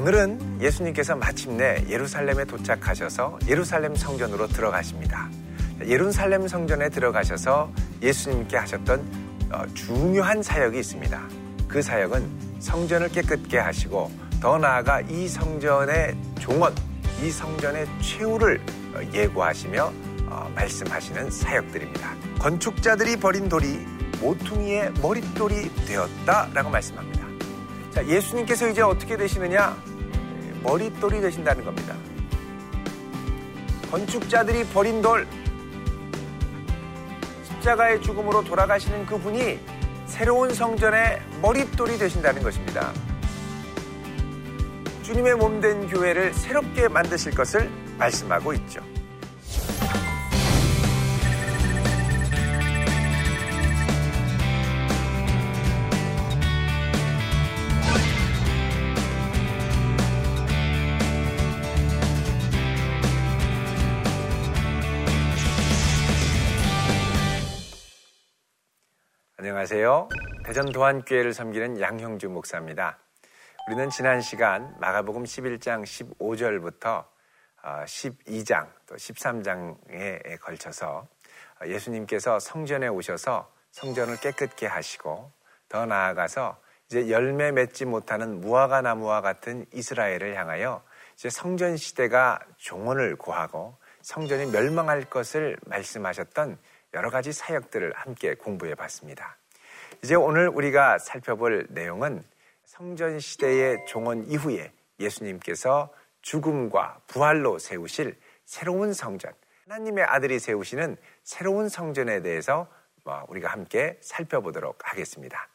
자, 오늘은 예수님께서 마침내 예루살렘에 도착하셔서 예루살렘 성전으로 들어가십니다. 예루살렘 성전에 들어가셔서 예수님께 하셨던 어, 중요한 사역이 있습니다. 그 사역은 성전을 깨끗게 하시고 더 나아가 이 성전의 종원, 이 성전의 최후를 어, 예고하시며 어, 말씀하시는 사역들입니다. 건축자들이 버린 돌이 모퉁이의 머릿돌이 되었다라고 말씀합니다. 자, 예수님께서 이제 어떻게 되시느냐? 머릿돌이 되신다는 겁니다. 건축자들이 버린 돌, 십자가의 죽음으로 돌아가시는 그분이 새로운 성전의 머릿돌이 되신다는 것입니다. 주님의 몸 된 교회를 새롭게 만드실 것을 말씀하고 있죠. 안녕하세요. 대전 도안교회를 섬기는 양형주 목사입니다. 우리는 지난 시간 마가복음 11장 15절부터 12장 어, 또 13장에 걸쳐서 예수님께서 성전에 오셔서 성전을 깨끗게 하시고 더 나아가서 이제 열매 맺지 못하는 무화과 나무와 같은 이스라엘을 향하여 이제 성전 시대가 종언을 고하고 성전이 멸망할 것을 말씀하셨던 여러 가지 사역들을 함께 공부해 봤습니다. 이제 오늘 우리가 살펴볼 내용은 성전 시대의 종언 이후에 예수님께서 죽음과 부활로 세우실 새로운 성전, 하나님의 아들이 세우시는 새로운 성전에 대해서 뭐 우리가 함께 살펴보도록 하겠습니다.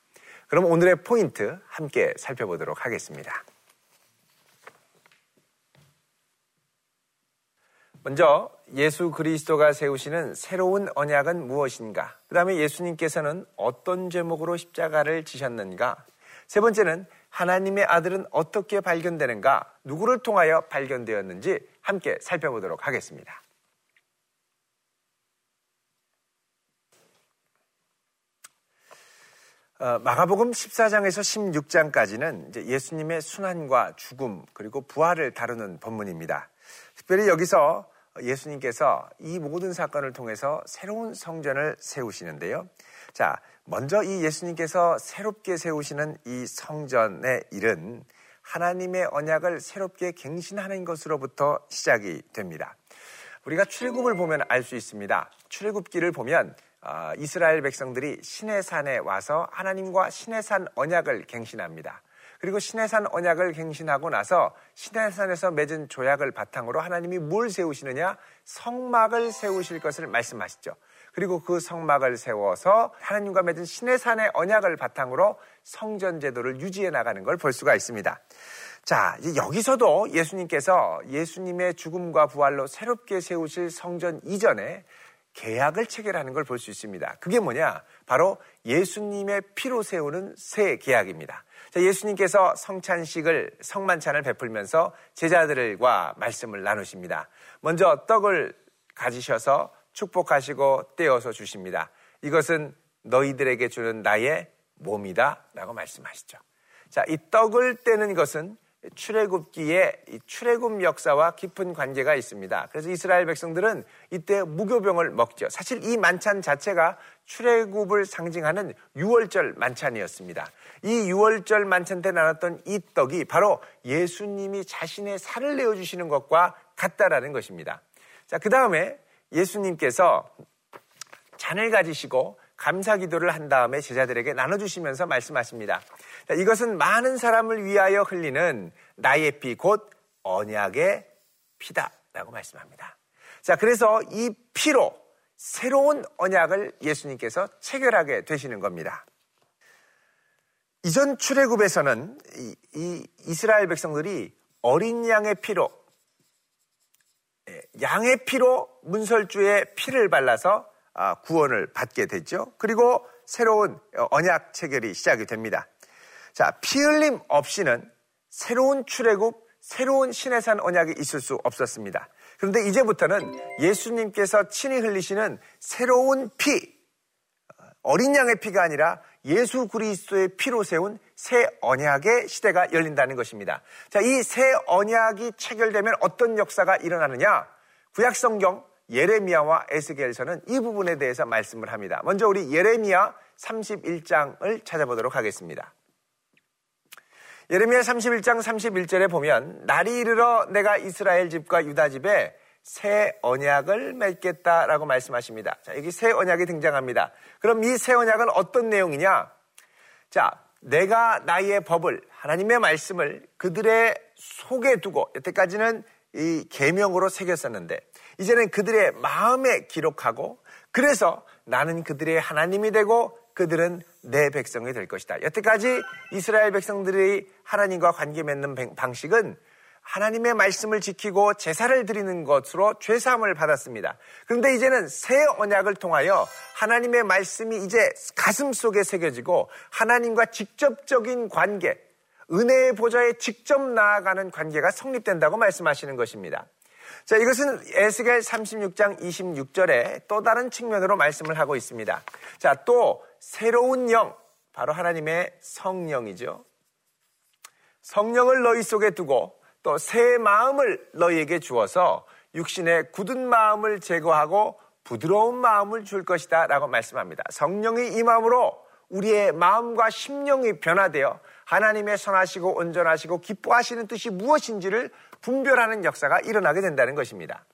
그럼 오늘의 포인트 함께 살펴보도록 하겠습니다. 먼저 예수 그리스도가 세우시는 새로운 언약은 무엇인가? 그 다음에 예수님께서는 어떤 제목으로 십자가를 지셨는가? 세 번째는 하나님의 아들은 어떻게 발견되는가? 누구를 통하여 발견되었는지 함께 살펴보도록 하겠습니다. 어, 마가복음 14장에서 16장까지는 예수님의 순환과 죽음 그리고 부활을 다루는 본문입니다. 특별히 여기서 예수님께서 이 모든 사건을 통해서 새로운 성전을 세우시는데요. 자, 먼저 이 예수님께서 새롭게 세우시는 이 성전의 일은 하나님의 언약을 새롭게 갱신하는 것으로부터 시작이 됩니다. 우리가 출애굽을 보면 알 수 있습니다. 출애굽기를 보면 어, 이스라엘 백성들이 신의 산에 와서 하나님과 신의 산 언약을 갱신합니다. 그리고 신해산 언약을 갱신하고 나서 신해산에서 맺은 조약을 바탕으로 하나님이 뭘 세우시느냐? 성막을 세우실 것을 말씀하시죠. 그리고 그 성막을 세워서 하나님과 맺은 신해산의 언약을 바탕으로 성전 제도를 유지해 나가는 걸 볼 수가 있습니다. 자, 여기서도 예수님께서 예수님의 죽음과 부활로 새롭게 세우실 성전 이전에 계약을 체결하는 걸 볼 수 있습니다. 그게 뭐냐? 바로 예수님의 피로 세우는 새 계약입니다. 예수님께서 성찬식을 성만찬을 베풀면서 제자들과 말씀을 나누십니다. 먼저 떡을 가지셔서 축복하시고 떼어서 주십니다. 이것은 너희들에게 주는 나의 몸이다 라고 말씀하시죠. 자, 이 떡을 떼는 것은 출애굽기에 출애굽 역사와 깊은 관계가 있습니다. 그래서 이스라엘 백성들은 이때 무교병을 먹죠. 사실 이 만찬 자체가 출애굽을 상징하는 유월절 만찬이었습니다. 이 유월절 만찬 때 나눴던 이 떡이 바로 예수님이 자신의 살을 내어 주시는 것과 같다라는 것입니다. 자, 그다음에 예수님께서 잔을 가지시고 감사 기도를 한 다음에 제자들에게 나눠주시면서 말씀하십니다. 이것은 많은 사람을 위하여 흘리는 나의 피, 곧 언약의 피다. 라고 말씀합니다. 자, 그래서 이 피로 새로운 언약을 예수님께서 체결하게 되시는 겁니다. 이전 출애굽에서는 이, 이 이스라엘 백성들이 어린 양의 피로 예, 양의 피로 문설주의 피를 발라서 아, 구원을 받게 되죠. 그리고 새로운 언약 체결이 시작이 됩니다. 자, 피 흘림 없이는 새로운 출애굽, 새로운 신의 산 언약이 있을 수 없었습니다. 그런데 이제부터는 예수님께서 친히 흘리시는 새로운 피, 어린 양의 피가 아니라 예수 그리스도의 피로 세운 새 언약의 시대가 열린다는 것입니다. 자, 이 새 언약이 체결되면 어떤 역사가 일어나느냐? 구약 성경 예레미야와 에스겔서는 이 부분에 대해서 말씀을 합니다. 먼저 우리 예레미야 31장을 찾아보도록 하겠습니다. 예레미야 31장 31절에 보면 날이 이르러 내가 이스라엘 집과 유다 집에 새 언약을 맺겠다라고 말씀하십니다. 자, 여기 새 언약이 등장합니다. 그럼 이 새 언약은 어떤 내용이냐? 자, 내가 나의 법을 하나님의 말씀을 그들의 속에 두고 여태까지는 이 계명으로 새겼었는데 이제는 그들의 마음에 기록하고 그래서 나는 그들의 하나님이 되고 그들은 내 백성이 될 것이다. 여태까지 이스라엘 백성들이 하나님과 관계 맺는 방식은 하나님의 말씀을 지키고 제사를 드리는 것으로 죄사함을 받았습니다. 그런데 이제는 새 언약을 통하여 하나님의 말씀이 이제 가슴 속에 새겨지고 하나님과 직접적인 관계, 은혜의 보좌에 직접 나아가는 관계가 성립된다고 말씀하시는 것입니다. 자, 이것은 에스겔 36장 26절에 또 다른 측면으로 말씀을 하고 있습니다. 자, 또 새로운 영, 바로 하나님의 성령이죠. 성령을 너희 속에 두고 또 새 마음을 너희에게 주어서 육신의 굳은 마음을 제거하고 부드러운 마음을 줄 것이다 라고 말씀합니다. 성령이 이 마음으로 우리의 마음과 심령이 변화되어 하나님의 선하시고 온전하시고 기뻐하시는 뜻이 무엇인지를 분별하는 역사가 일어나게 된다는 것입니다.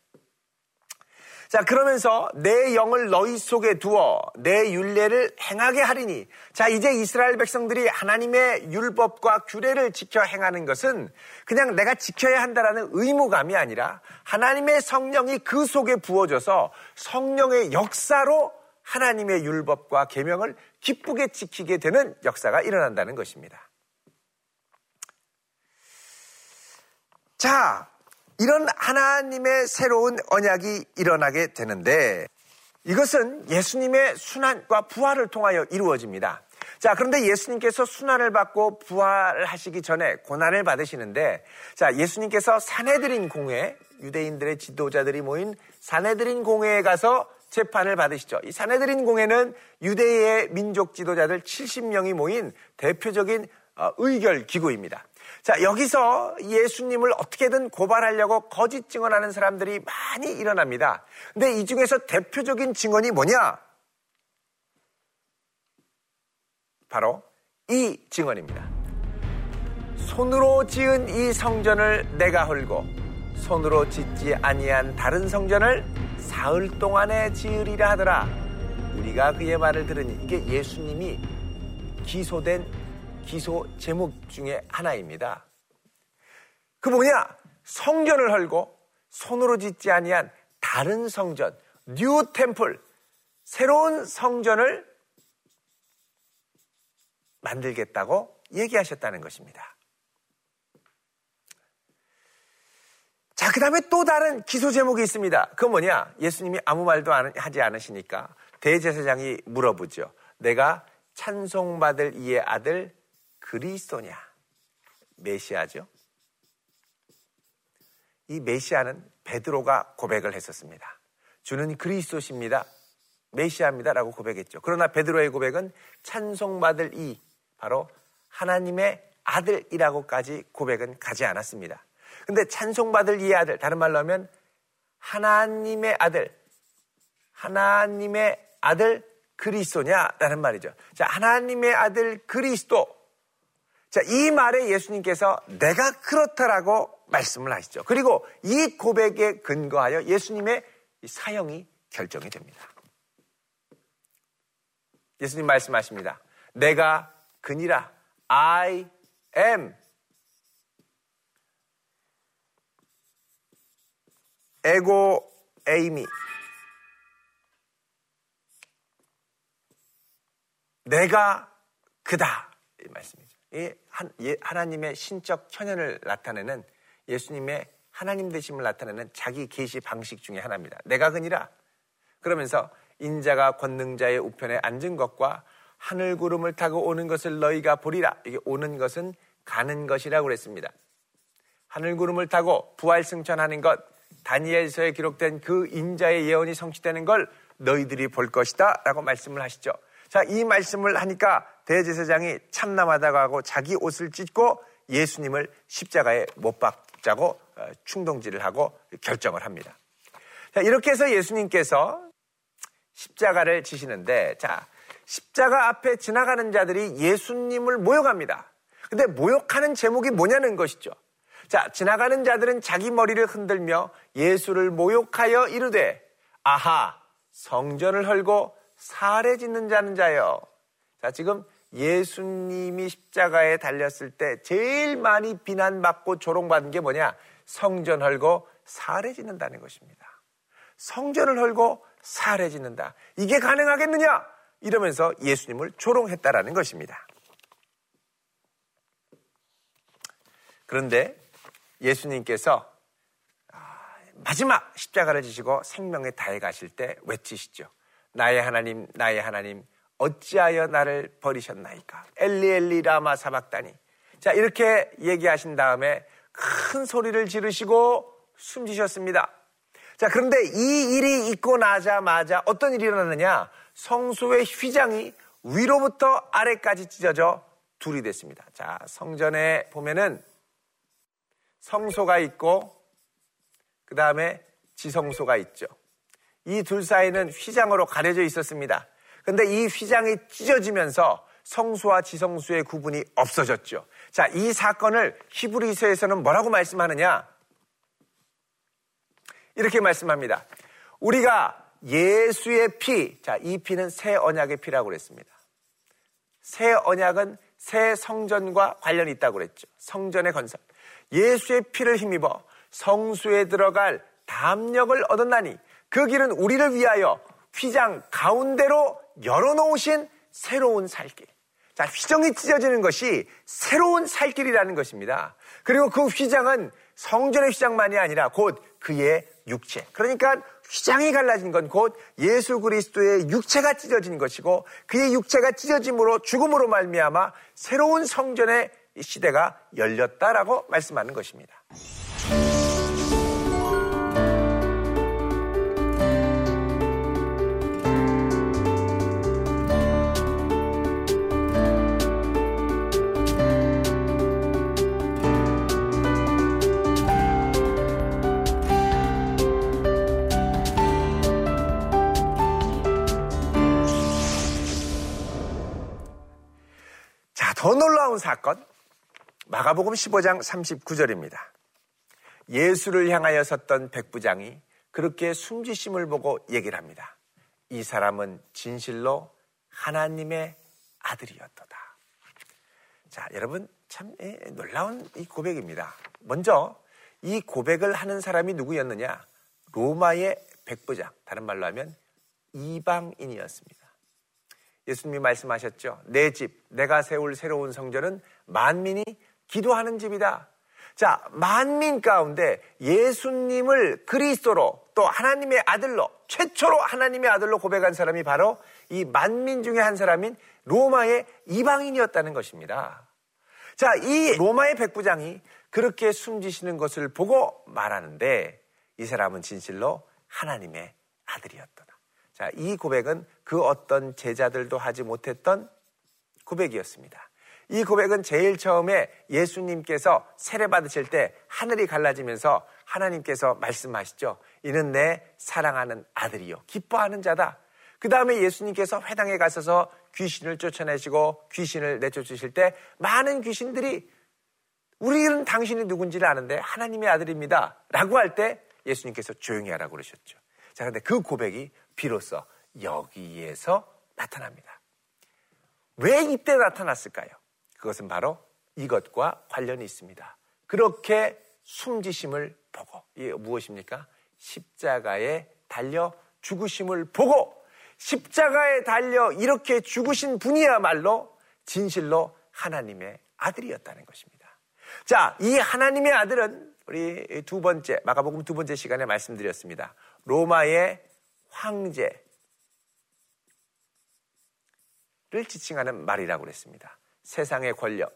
자, 그러면서 내 영을 너희 속에 두어 내 율례를 행하게 하리니. 자, 이제 이스라엘 백성들이 하나님의 율법과 규례를 지켜 행하는 것은 그냥 내가 지켜야 한다라는 의무감이 아니라 하나님의 성령이 그 속에 부어져서 성령의 역사로 하나님의 율법과 계명을 기쁘게 지키게 되는 역사가 일어난다는 것입니다. 자, 이런 하나님의 새로운 언약이 일어나게 되는데 이것은 예수님의 순환과 부활을 통하여 이루어집니다. 자, 그런데 예수님께서 순환을 받고 부활하시기 전에 고난을 받으시는데 자, 예수님께서 사내들인 공회, 유대인들의 지도자들이 모인 사내들인 공회에 가서 재판을 받으시죠. 이 사내들인 공회는 유대의 민족 지도자들 70명이 모인 대표적인 어, 의결 기구입니다. 자, 여기서 예수님을 어떻게든 고발하려고 거짓 증언하는 사람들이 많이 일어납니다. 근데 이 중에서 대표적인 증언이 뭐냐? 바로 이 증언입니다. 손으로 지은 이 성전을 내가 헐고 손으로 짓지 아니한 다른 성전을 사흘 동안에 지으리라 하더라. 우리가 그의 말을 들으니 이게 예수님이 기소된 기소 제목 중에 하나입니다. 그 뭐냐? 성전을 헐고 손으로 짓지 아니한 다른 성전, new temple, 새로운 성전을 만들겠다고 얘기하셨다는 것입니다. 자, 그 다음에 또 다른 기소 제목이 있습니다. 그건 뭐냐? 예수님이 아무 말도 하지 않으시니까 대제사장이 물어보죠. 내가 찬송받을 이의 아들 그리스도냐? 메시아죠. 이 메시아는 베드로가 고백을 했었습니다. 주는 그리스도십니다. 메시아입니다라고 고백했죠. 그러나 베드로의 고백은 찬송받을 이 바로 하나님의 아들이라고까지 고백은 가지 않았습니다. 근데 찬송받을 이 아들 다른 말로 하면 하나님의 아들 하나님의 아들 그리스도냐라는 말이죠. 자, 하나님의 아들 그리스도 자, 이 말에 예수님께서 내가 그렇다라고 말씀을 하시죠. 그리고 이 고백에 근거하여 예수님의 사형이 결정이 됩니다. 예수님 말씀하십니다. 내가 그니라. I am. 에고 에이미. 내가 그다. 이 말씀입니다. 이 하나님의 신적 현현을 나타내는 예수님의 하나님 되심을 나타내는 자기 계시 방식 중의 하나입니다. 내가 그니라 그러면서 인자가 권능자의 우편에 앉은 것과 하늘 구름을 타고 오는 것을 너희가 보리라. 이게 오는 것은 가는 것이라고 그랬습니다. 하늘 구름을 타고 부활 승천하는 것, 다니엘서에 기록된 그 인자의 예언이 성취되는 걸 너희들이 볼 것이다. 라고 말씀을 하시죠. 자, 이 말씀을 하니까 대제사장이 참남하다고 하고 자기 옷을 찢고 예수님을 십자가에 못 박자고 어, 충동질을 하고 결정을 합니다. 자, 이렇게 해서 예수님께서 십자가를 지시는데 자, 십자가 앞에 지나가는 자들이 예수님을 모욕합니다. 근데 모욕하는 제목이 뭐냐는 것이죠. 자, 지나가는 자들은 자기 머리를 흔들며 예수를 모욕하여 이르되 아하 성전을 헐고 살해 짓는 자는 자여. 자, 지금 예수님이 십자가에 달렸을 때 제일 많이 비난받고 조롱받은 게 뭐냐? 성전 헐고 살해 짓는다는 것입니다. 성전을 헐고 살해 짓는다. 이게 가능하겠느냐? 이러면서 예수님을 조롱했다라는 것입니다. 그런데 예수님께서 아, 마지막 십자가를 지시고 생명에 다해 가실 때 외치시죠. 나의 하나님, 나의 하나님, 어찌하여 나를 버리셨나이까? 엘리 엘리 라마 사박다니. 자, 이렇게 얘기하신 다음에 큰 소리를 지르시고 숨지셨습니다. 자, 그런데 이 일이 있고 나자마자 어떤 일이 일어나느냐? 성소의 휘장이 위로부터 아래까지 찢어져 둘이 됐습니다. 자, 성전에 보면은 성소가 있고 그 다음에 지성소가 있죠. 이 둘 사이는 휘장으로 가려져 있었습니다. 근데 이 휘장이 찢어지면서 성소와 지성소의 구분이 없어졌죠. 자, 이 사건을 히브리서에서는 뭐라고 말씀하느냐? 이렇게 말씀합니다. 우리가 예수의 피, 자, 이 피는 새 언약의 피라고 그랬습니다. 새 언약은 새 성전과 관련이 있다고 그랬죠. 성전의 건설. 예수의 피를 힘입어 성수에 들어갈 담력을 얻었나니 그 길은 우리를 위하여 휘장 가운데로 열어놓으신 새로운 살길. 자, 휘정이 찢어지는 것이 새로운 살길이라는 것입니다. 그리고 그 휘장은 성전의 휘장만이 아니라 곧 그의 육체. 그러니까 휘장이 갈라진 건 곧 예수 그리스도의 육체가 찢어진 것이고 그의 육체가 찢어짐으로 죽음으로 말미암아 새로운 성전의 시대가 열렸다라고 말씀하는 것입니다. 자, 더 놀라운 사건. 마가복음 15장 39절입니다. 예수를 향하여 섰던 백부장이 그렇게 숨지심을 보고 얘기를 합니다. 이 사람은 진실로 하나님의 아들이었도다. 자, 여러분 참 예, 놀라운 이 고백입니다. 먼저 이 고백을 하는 사람이 누구였느냐? 로마의 백부장, 다른 말로 하면 이방인이었습니다. 예수님이 말씀하셨죠. 내 집, 내가 세울 새로운 성전은 만민이 기도하는 집이다. 자, 만민 가운데 예수님을 그리스도로 또 하나님의 아들로 최초로 하나님의 아들로 고백한 사람이 바로 이 만민 중에 한 사람인 로마의 이방인이었다는 것입니다. 자, 이 로마의 백부장이 그렇게 숨지시는 것을 보고 말하는데 이 사람은 진실로 하나님의 아들이었다. 자, 이 고백은 그 어떤 제자들도 하지 못했던 고백이었습니다. 이 고백은 제일 처음에 예수님께서 세례 받으실 때 하늘이 갈라지면서 하나님께서 말씀하시죠. 이는 내 사랑하는 아들이요. 기뻐하는 자다. 그 다음에 예수님께서 회당에 가셔서 귀신을 쫓아내시고 귀신을 내쫓으실 때 많은 귀신들이 우리는 당신이 누군지를 아는데 하나님의 아들입니다. 라고 할 때 예수님께서 조용히 하라고 그러셨죠. 자, 근데 그 고백이 비로소 여기에서 나타납니다. 왜 이때 나타났을까요? 그것은 바로 이것과 관련이 있습니다. 그렇게 숨지심을 보고 이게 무엇입니까? 십자가에 달려 죽으심을 보고 십자가에 달려 이렇게 죽으신 분이야말로 진실로 하나님의 아들이었다는 것입니다. 자, 이 하나님의 아들은 우리 두 번째 마가복음 두 번째 시간에 말씀드렸습니다. 로마의 황제를 지칭하는 말이라고 그랬습니다. 세상의 권력,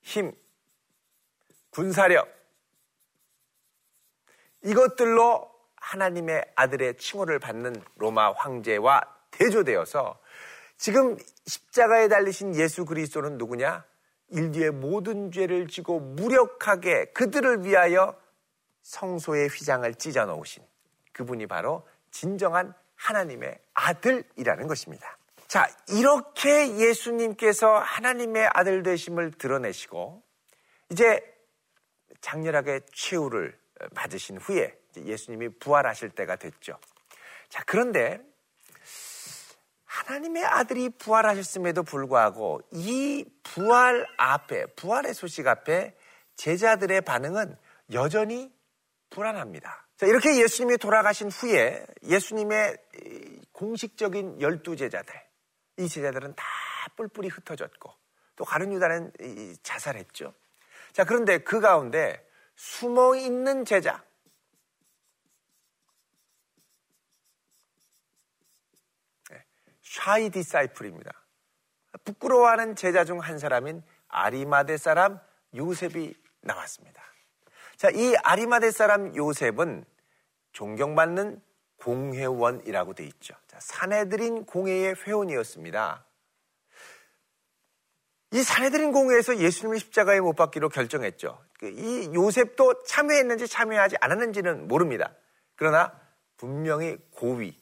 힘, 군사력, 이것들로 하나님의 아들의 칭호를 받는 로마 황제와 대조되어서 지금 십자가에 달리신 예수 그리스도는 누구냐? 인류의 모든 죄를 지고 무력하게 그들을 위하여 성소의 휘장을 찢어 놓으신 그분이 바로 진정한 하나님의 아들이라는 것입니다. 자, 이렇게 예수님께서 하나님의 아들 되심을 드러내시고 이제 장렬하게 최후를 받으신 후에 예수님이 부활하실 때가 됐죠. 자, 그런데 하나님의 아들이 부활하셨음에도 불구하고 이 부활 앞에, 부활의 소식 앞에 제자들의 반응은 여전히 불안합니다. 자, 이렇게 예수님이 돌아가신 후에 예수님의 공식적인 열두 제자들, 이 제자들은 다 뿔뿔이 흩어졌고 또 가룟 유다는 자살했죠. 자, 그런데 그 가운데 숨어 있는 제자, 샤이 디사이플입니다. 부끄러워하는 제자 중 한 사람인 아리마대 사람 요셉이 나왔습니다. 자, 이 아리마대 사람 요셉은 존경받는 공회원이라고 돼 있죠. 자, 사내들인 공회의 회원이었습니다. 이 사내들인 공회에서 예수님을 십자가에 못 박기로 결정했죠. 그이 요셉도 참여했는지 참여하지 않았는지는 모릅니다. 그러나 분명히 고위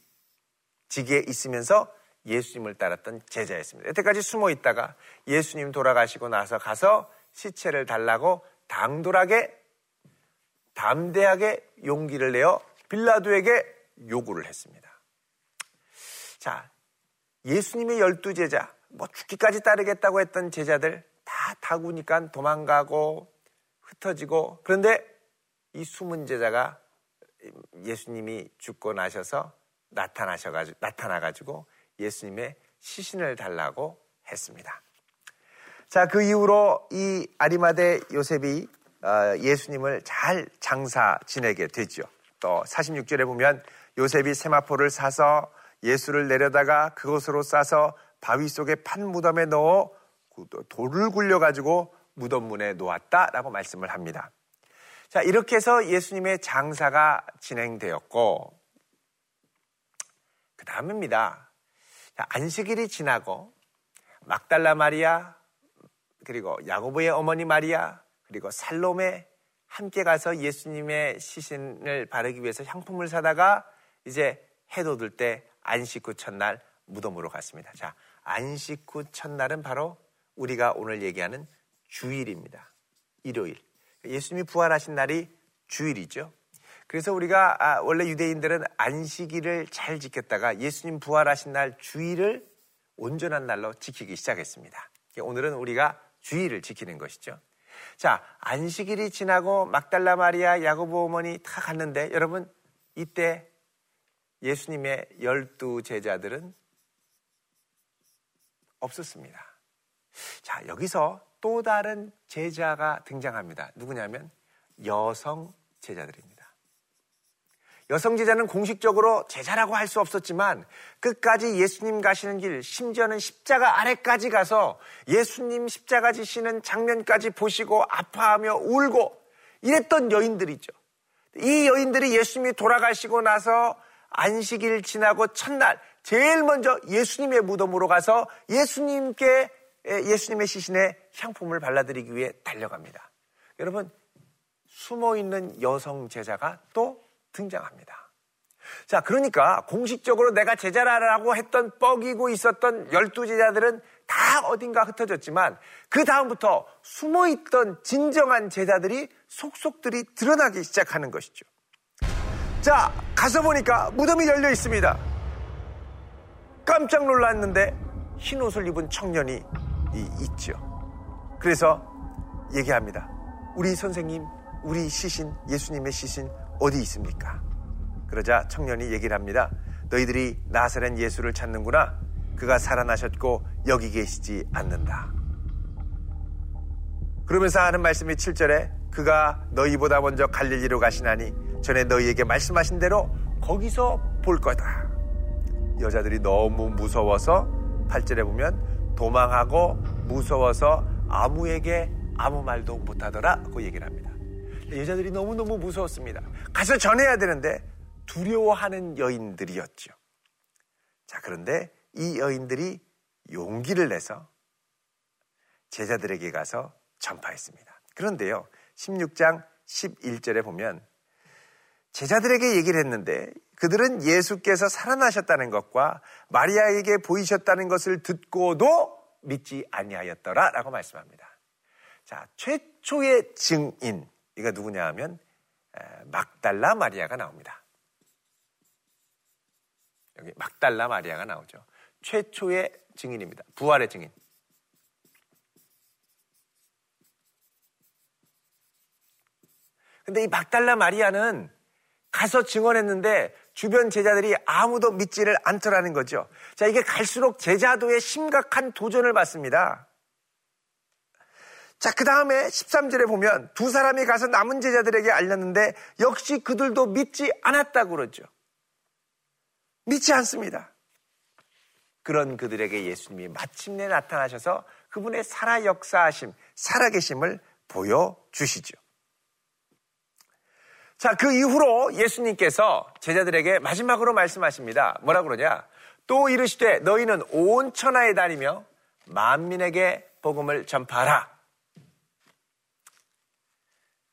직에 있으면서 예수님을 따랐던 제자였습니다. 여태까지 숨어 있다가 예수님 돌아가시고 나서 가서 시체를 달라고 당돌하게 담대하게 용기를 내어 빌라도에게 요구를 했습니다. 자, 예수님의 열두 제자, 뭐 죽기까지 따르겠다고 했던 제자들 다 다구니까 도망가고 흩어지고 그런데 이 숨은 제자가 예수님이 죽고 나셔서 나타나셔가지고 나타나가지고 예수님의 시신을 달라고 했습니다. 자, 그 이후로 이 아리마대 요셉이 어, 예수님을 잘 장사 지내게 되죠. 또 46절에 보면 요셉이 세마포를 사서 예수를 내려다가 그것으로 싸서 바위 속에 판 무덤에 넣어 돌을 굴려가지고 무덤 문에 놓았다라고 말씀을 합니다. 자, 이렇게 해서 예수님의 장사가 진행되었고, 그 다음입니다. 안식일이 지나고 막달라 마리아 그리고 야고보의 어머니 마리아 그리고 살롬에 함께 가서 예수님의 시신을 바르기 위해서 향품을 사다가 이제 해돋을 때 안식 후 첫날 무덤으로 갔습니다. 자, 안식 후 첫날은 바로 우리가 오늘 얘기하는 주일입니다. 일요일. 예수님이 부활하신 날이 주일이죠. 그래서 우리가 아, 원래 유대인들은 안식일을 잘 지켰다가 예수님 부활하신 날 주일을 온전한 날로 지키기 시작했습니다. 오늘은 우리가 주일을 지키는 것이죠. 자, 안식일이 지나고 막달라 마리아, 야고보 어머니 다 갔는데 여러분 이때 예수님의 열두 제자들은 없었습니다. 자, 여기서 또 다른 제자가 등장합니다. 누구냐면 여성 제자들입니다. 여성 제자는 공식적으로 제자라고 할 수 없었지만 끝까지 예수님 가시는 길, 심지어는 십자가 아래까지 가서 예수님 십자가 지시는 장면까지 보시고 아파하며 울고 이랬던 여인들이죠. 이 여인들이 예수님이 돌아가시고 나서 안식일 지나고 첫날 제일 먼저 예수님의 무덤으로 가서 예수님께 예수님의 시신에 향품을 발라드리기 위해 달려갑니다. 여러분 숨어 있는 여성 제자가 또 등장합니다. 자, 그러니까 공식적으로 내가 제자라고 했던 뻐기고 있었던 열두 제자들은 다 어딘가 흩어졌지만 그 다음부터 숨어 있던 진정한 제자들이 속속들이 드러나기 시작하는 것이죠. 자, 가서 보니까 무덤이 열려 있습니다. 깜짝 놀랐는데 흰 옷을 입은 청년이 있죠. 그래서 얘기합니다. 우리 선생님, 우리 시신, 예수님의 시신 어디 있습니까? 그러자 청년이 얘기를 합니다. 너희들이 나사렛 예수를 찾는구나. 그가 살아나셨고 여기 계시지 않는다. 그러면서 하는 말씀이 7절에 그가 너희보다 먼저 갈릴리로 가시나니 전에 너희에게 말씀하신 대로 거기서 볼 거다. 여자들이 너무 무서워서 8절에 보면 도망하고 무서워서 아무에게 아무 말도 못하더라. 그 얘기를 합니다. 여자들이 너무너무 무서웠습니다. 가서 전해야 되는데 두려워하는 여인들이었죠. 자, 그런데 이 여인들이 용기를 내서 제자들에게 가서 전파했습니다. 그런데요, 16장 11절에 보면 제자들에게 얘기를 했는데 그들은 예수께서 살아나셨다는 것과 마리아에게 보이셨다는 것을 듣고도 믿지 아니하였더라라고 말씀합니다. 자, 최초의 증인 이가 누구냐 하면 막달라 마리아가 나옵니다. 여기 막달라 마리아가 나오죠. 최초의 증인입니다. 부활의 증인. 근데 이 막달라 마리아는 가서 증언했는데 주변 제자들이 아무도 믿지를 않더라는 거죠. 자, 이게 갈수록 제자도의 심각한 도전을 받습니다. 자, 그 다음에 13절에 보면 두 사람이 가서 남은 제자들에게 알렸는데 역시 그들도 믿지 않았다고 그러죠. 믿지 않습니다. 그런 그들에게 예수님이 마침내 나타나셔서 그분의 살아 역사하심, 살아계심을 보여주시죠. 자, 그 이후로 예수님께서 제자들에게 마지막으로 말씀하십니다. 뭐라 그러냐? 또 이르시되 너희는 온 천하에 다니며 만민에게 복음을 전파하라.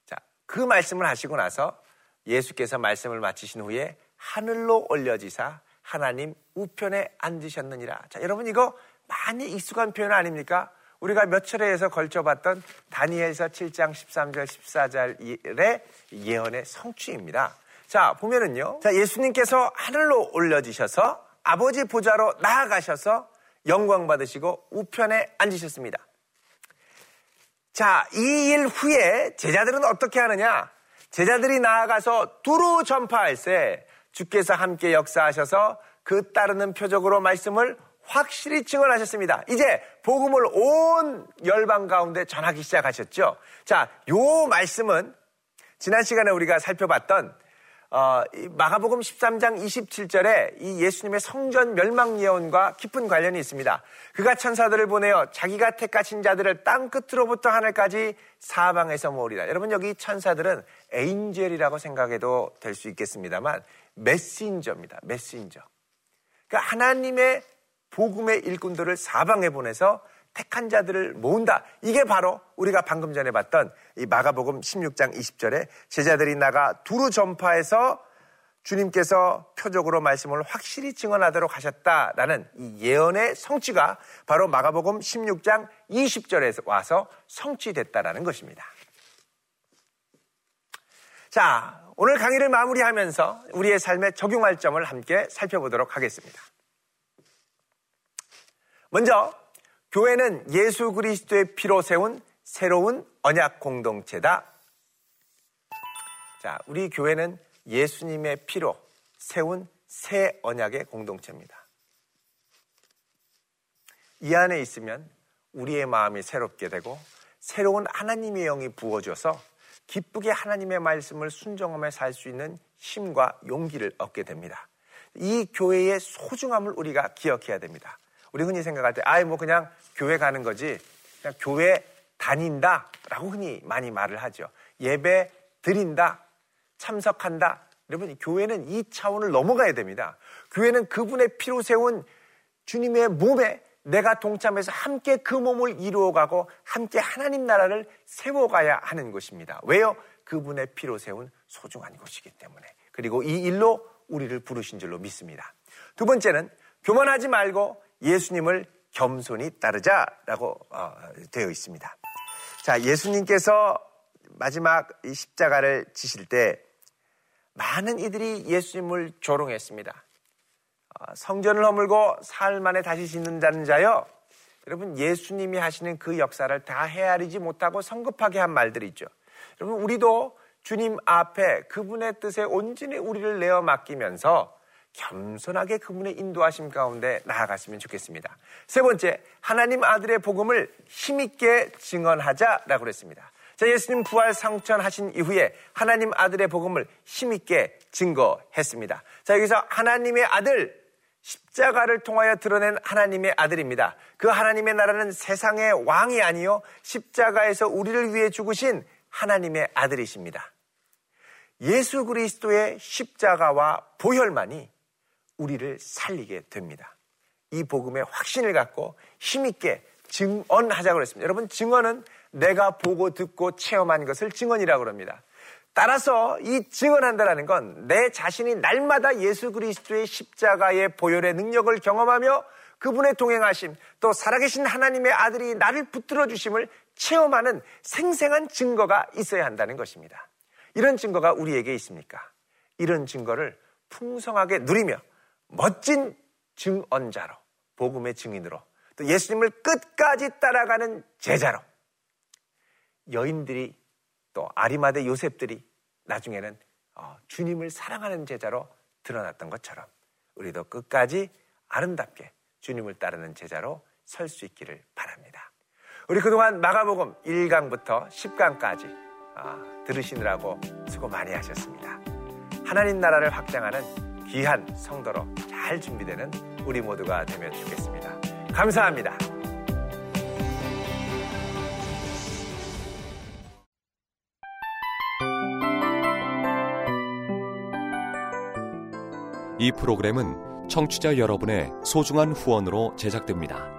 자, 그 말씀을 하시고 나서 예수께서 말씀을 마치신 후에 하늘로 올려지사 하나님 우편에 앉으셨느니라. 자, 여러분 이거 많이 익숙한 표현 아닙니까? 우리가 몇 차례에서 걸쳐봤던 다니엘서 7장 13절 14절의 예언의 성취입니다. 자, 보면은요. 자, 예수님께서 하늘로 올려지셔서 아버지 보좌로 나아가셔서 영광 받으시고 우편에 앉으셨습니다. 자, 이 일 후에 제자들은 어떻게 하느냐? 제자들이 나아가서 두루 전파할세 주께서 함께 역사하셔서 그 따르는 표적으로 말씀을 확실히 증언하셨습니다. 이제 복음을 온 열방 가운데 전하기 시작하셨죠. 자, 요 말씀은 지난 시간에 우리가 살펴봤던 어, 마가복음 13장 27절에 이 예수님의 성전 멸망 예언과 깊은 관련이 있습니다. 그가 천사들을 보내어 자기가 택하신 자들을 땅 끝으로부터 하늘까지 사방에서 모으리라. 여러분 여기 천사들은 에인젤이라고 생각해도 될 수 있겠습니다만 메신저입니다. 메신저. 그러니까 하나님의 복음의 일꾼들을 사방에 보내서 택한 자들을 모은다. 이게 바로 우리가 방금 전에 봤던 이 마가복음 16장 20절에 제자들이 나가 두루 전파해서 주님께서 표적으로 말씀을 확실히 증언하도록 하셨다라는 이 예언의 성취가 바로 마가복음 16장 20절에 와서 성취됐다라는 것입니다. 자, 오늘 강의를 마무리하면서 우리의 삶에 적용할 점을 함께 살펴보도록 하겠습니다. 먼저 교회는 예수 그리스도의 피로 세운 새로운 언약 공동체다. 자, 우리 교회는 예수님의 피로 세운 새 언약의 공동체입니다. 이 안에 있으면 우리의 마음이 새롭게 되고 새로운 하나님의 영이 부어져서 기쁘게 하나님의 말씀을 순종하며 살 수 있는 힘과 용기를 얻게 됩니다. 이 교회의 소중함을 우리가 기억해야 됩니다. 우리 흔히 생각할 때, 아예 뭐 그냥 교회 가는 거지, 그냥 교회 다닌다 라고 흔히 많이 말을 하죠. 예배 드린다, 참석한다. 여러분, 교회는 이 차원을 넘어가야 됩니다. 교회는 그분의 피로 세운 주님의 몸에 내가 동참해서 함께 그 몸을 이루어가고 함께 하나님 나라를 세워가야 하는 것입니다. 왜요? 그분의 피로 세운 소중한 곳이기 때문에. 그리고 이 일로 우리를 부르신 줄로 믿습니다. 두 번째는 교만하지 말고 예수님을 겸손히 따르자라고 어, 되어 있습니다. 자, 예수님께서 마지막 이 십자가를 지실 때 많은 이들이 예수님을 조롱했습니다. 어, 성전을 허물고 사흘 만에 다시 짓는다는 자요. 여러분 예수님이 하시는 그 역사를 다 헤아리지 못하고 성급하게 한 말들이 있죠. 여러분 우리도 주님 앞에 그분의 뜻에 온전히 우리를 내어 맡기면서 겸손하게 그분의 인도하심 가운데 나아갔으면 좋겠습니다. 세 번째, 하나님 아들의 복음을 힘있게 증언하자라고 그랬습니다. 자, 예수님 부활 상천하신 이후에 하나님 아들의 복음을 힘있게 증거했습니다. 자, 여기서 하나님의 아들, 십자가를 통하여 드러낸 하나님의 아들입니다. 그 하나님의 나라는 세상의 왕이 아니요 십자가에서 우리를 위해 죽으신 하나님의 아들이십니다. 예수 그리스도의 십자가와 보혈만이 우리를 살리게 됩니다. 이 복음의 확신을 갖고 힘있게 증언하자고 그랬습니다. 여러분, 증언은 내가 보고 듣고 체험한 것을 증언이라고 합니다. 따라서 이 증언한다라는 건 내 자신이 날마다 예수 그리스도의 십자가의 보혈의 능력을 경험하며 그분의 동행하심, 또 살아계신 하나님의 아들이 나를 붙들어 주심을 체험하는 생생한 증거가 있어야 한다는 것입니다. 이런 증거가 우리에게 있습니까? 이런 증거를 풍성하게 누리며 멋진 증언자로, 복음의 증인으로, 또 예수님을 끝까지 따라가는 제자로, 여인들이 또 아리마대 요셉들이 나중에는 어, 주님을 사랑하는 제자로 드러났던 것처럼 우리도 끝까지 아름답게 주님을 따르는 제자로 설 수 있기를 바랍니다. 우리 그동안 마가복음 1강부터 10강까지 아, 들으시느라고 수고 많이 하셨습니다. 하나님 나라를 확장하는 귀한 성도로 잘 준비되는 우리 모두가 되면 좋겠습니다. 감사합니다. 이 프로그램은 청취자 여러분의 소중한 후원으로 제작됩니다.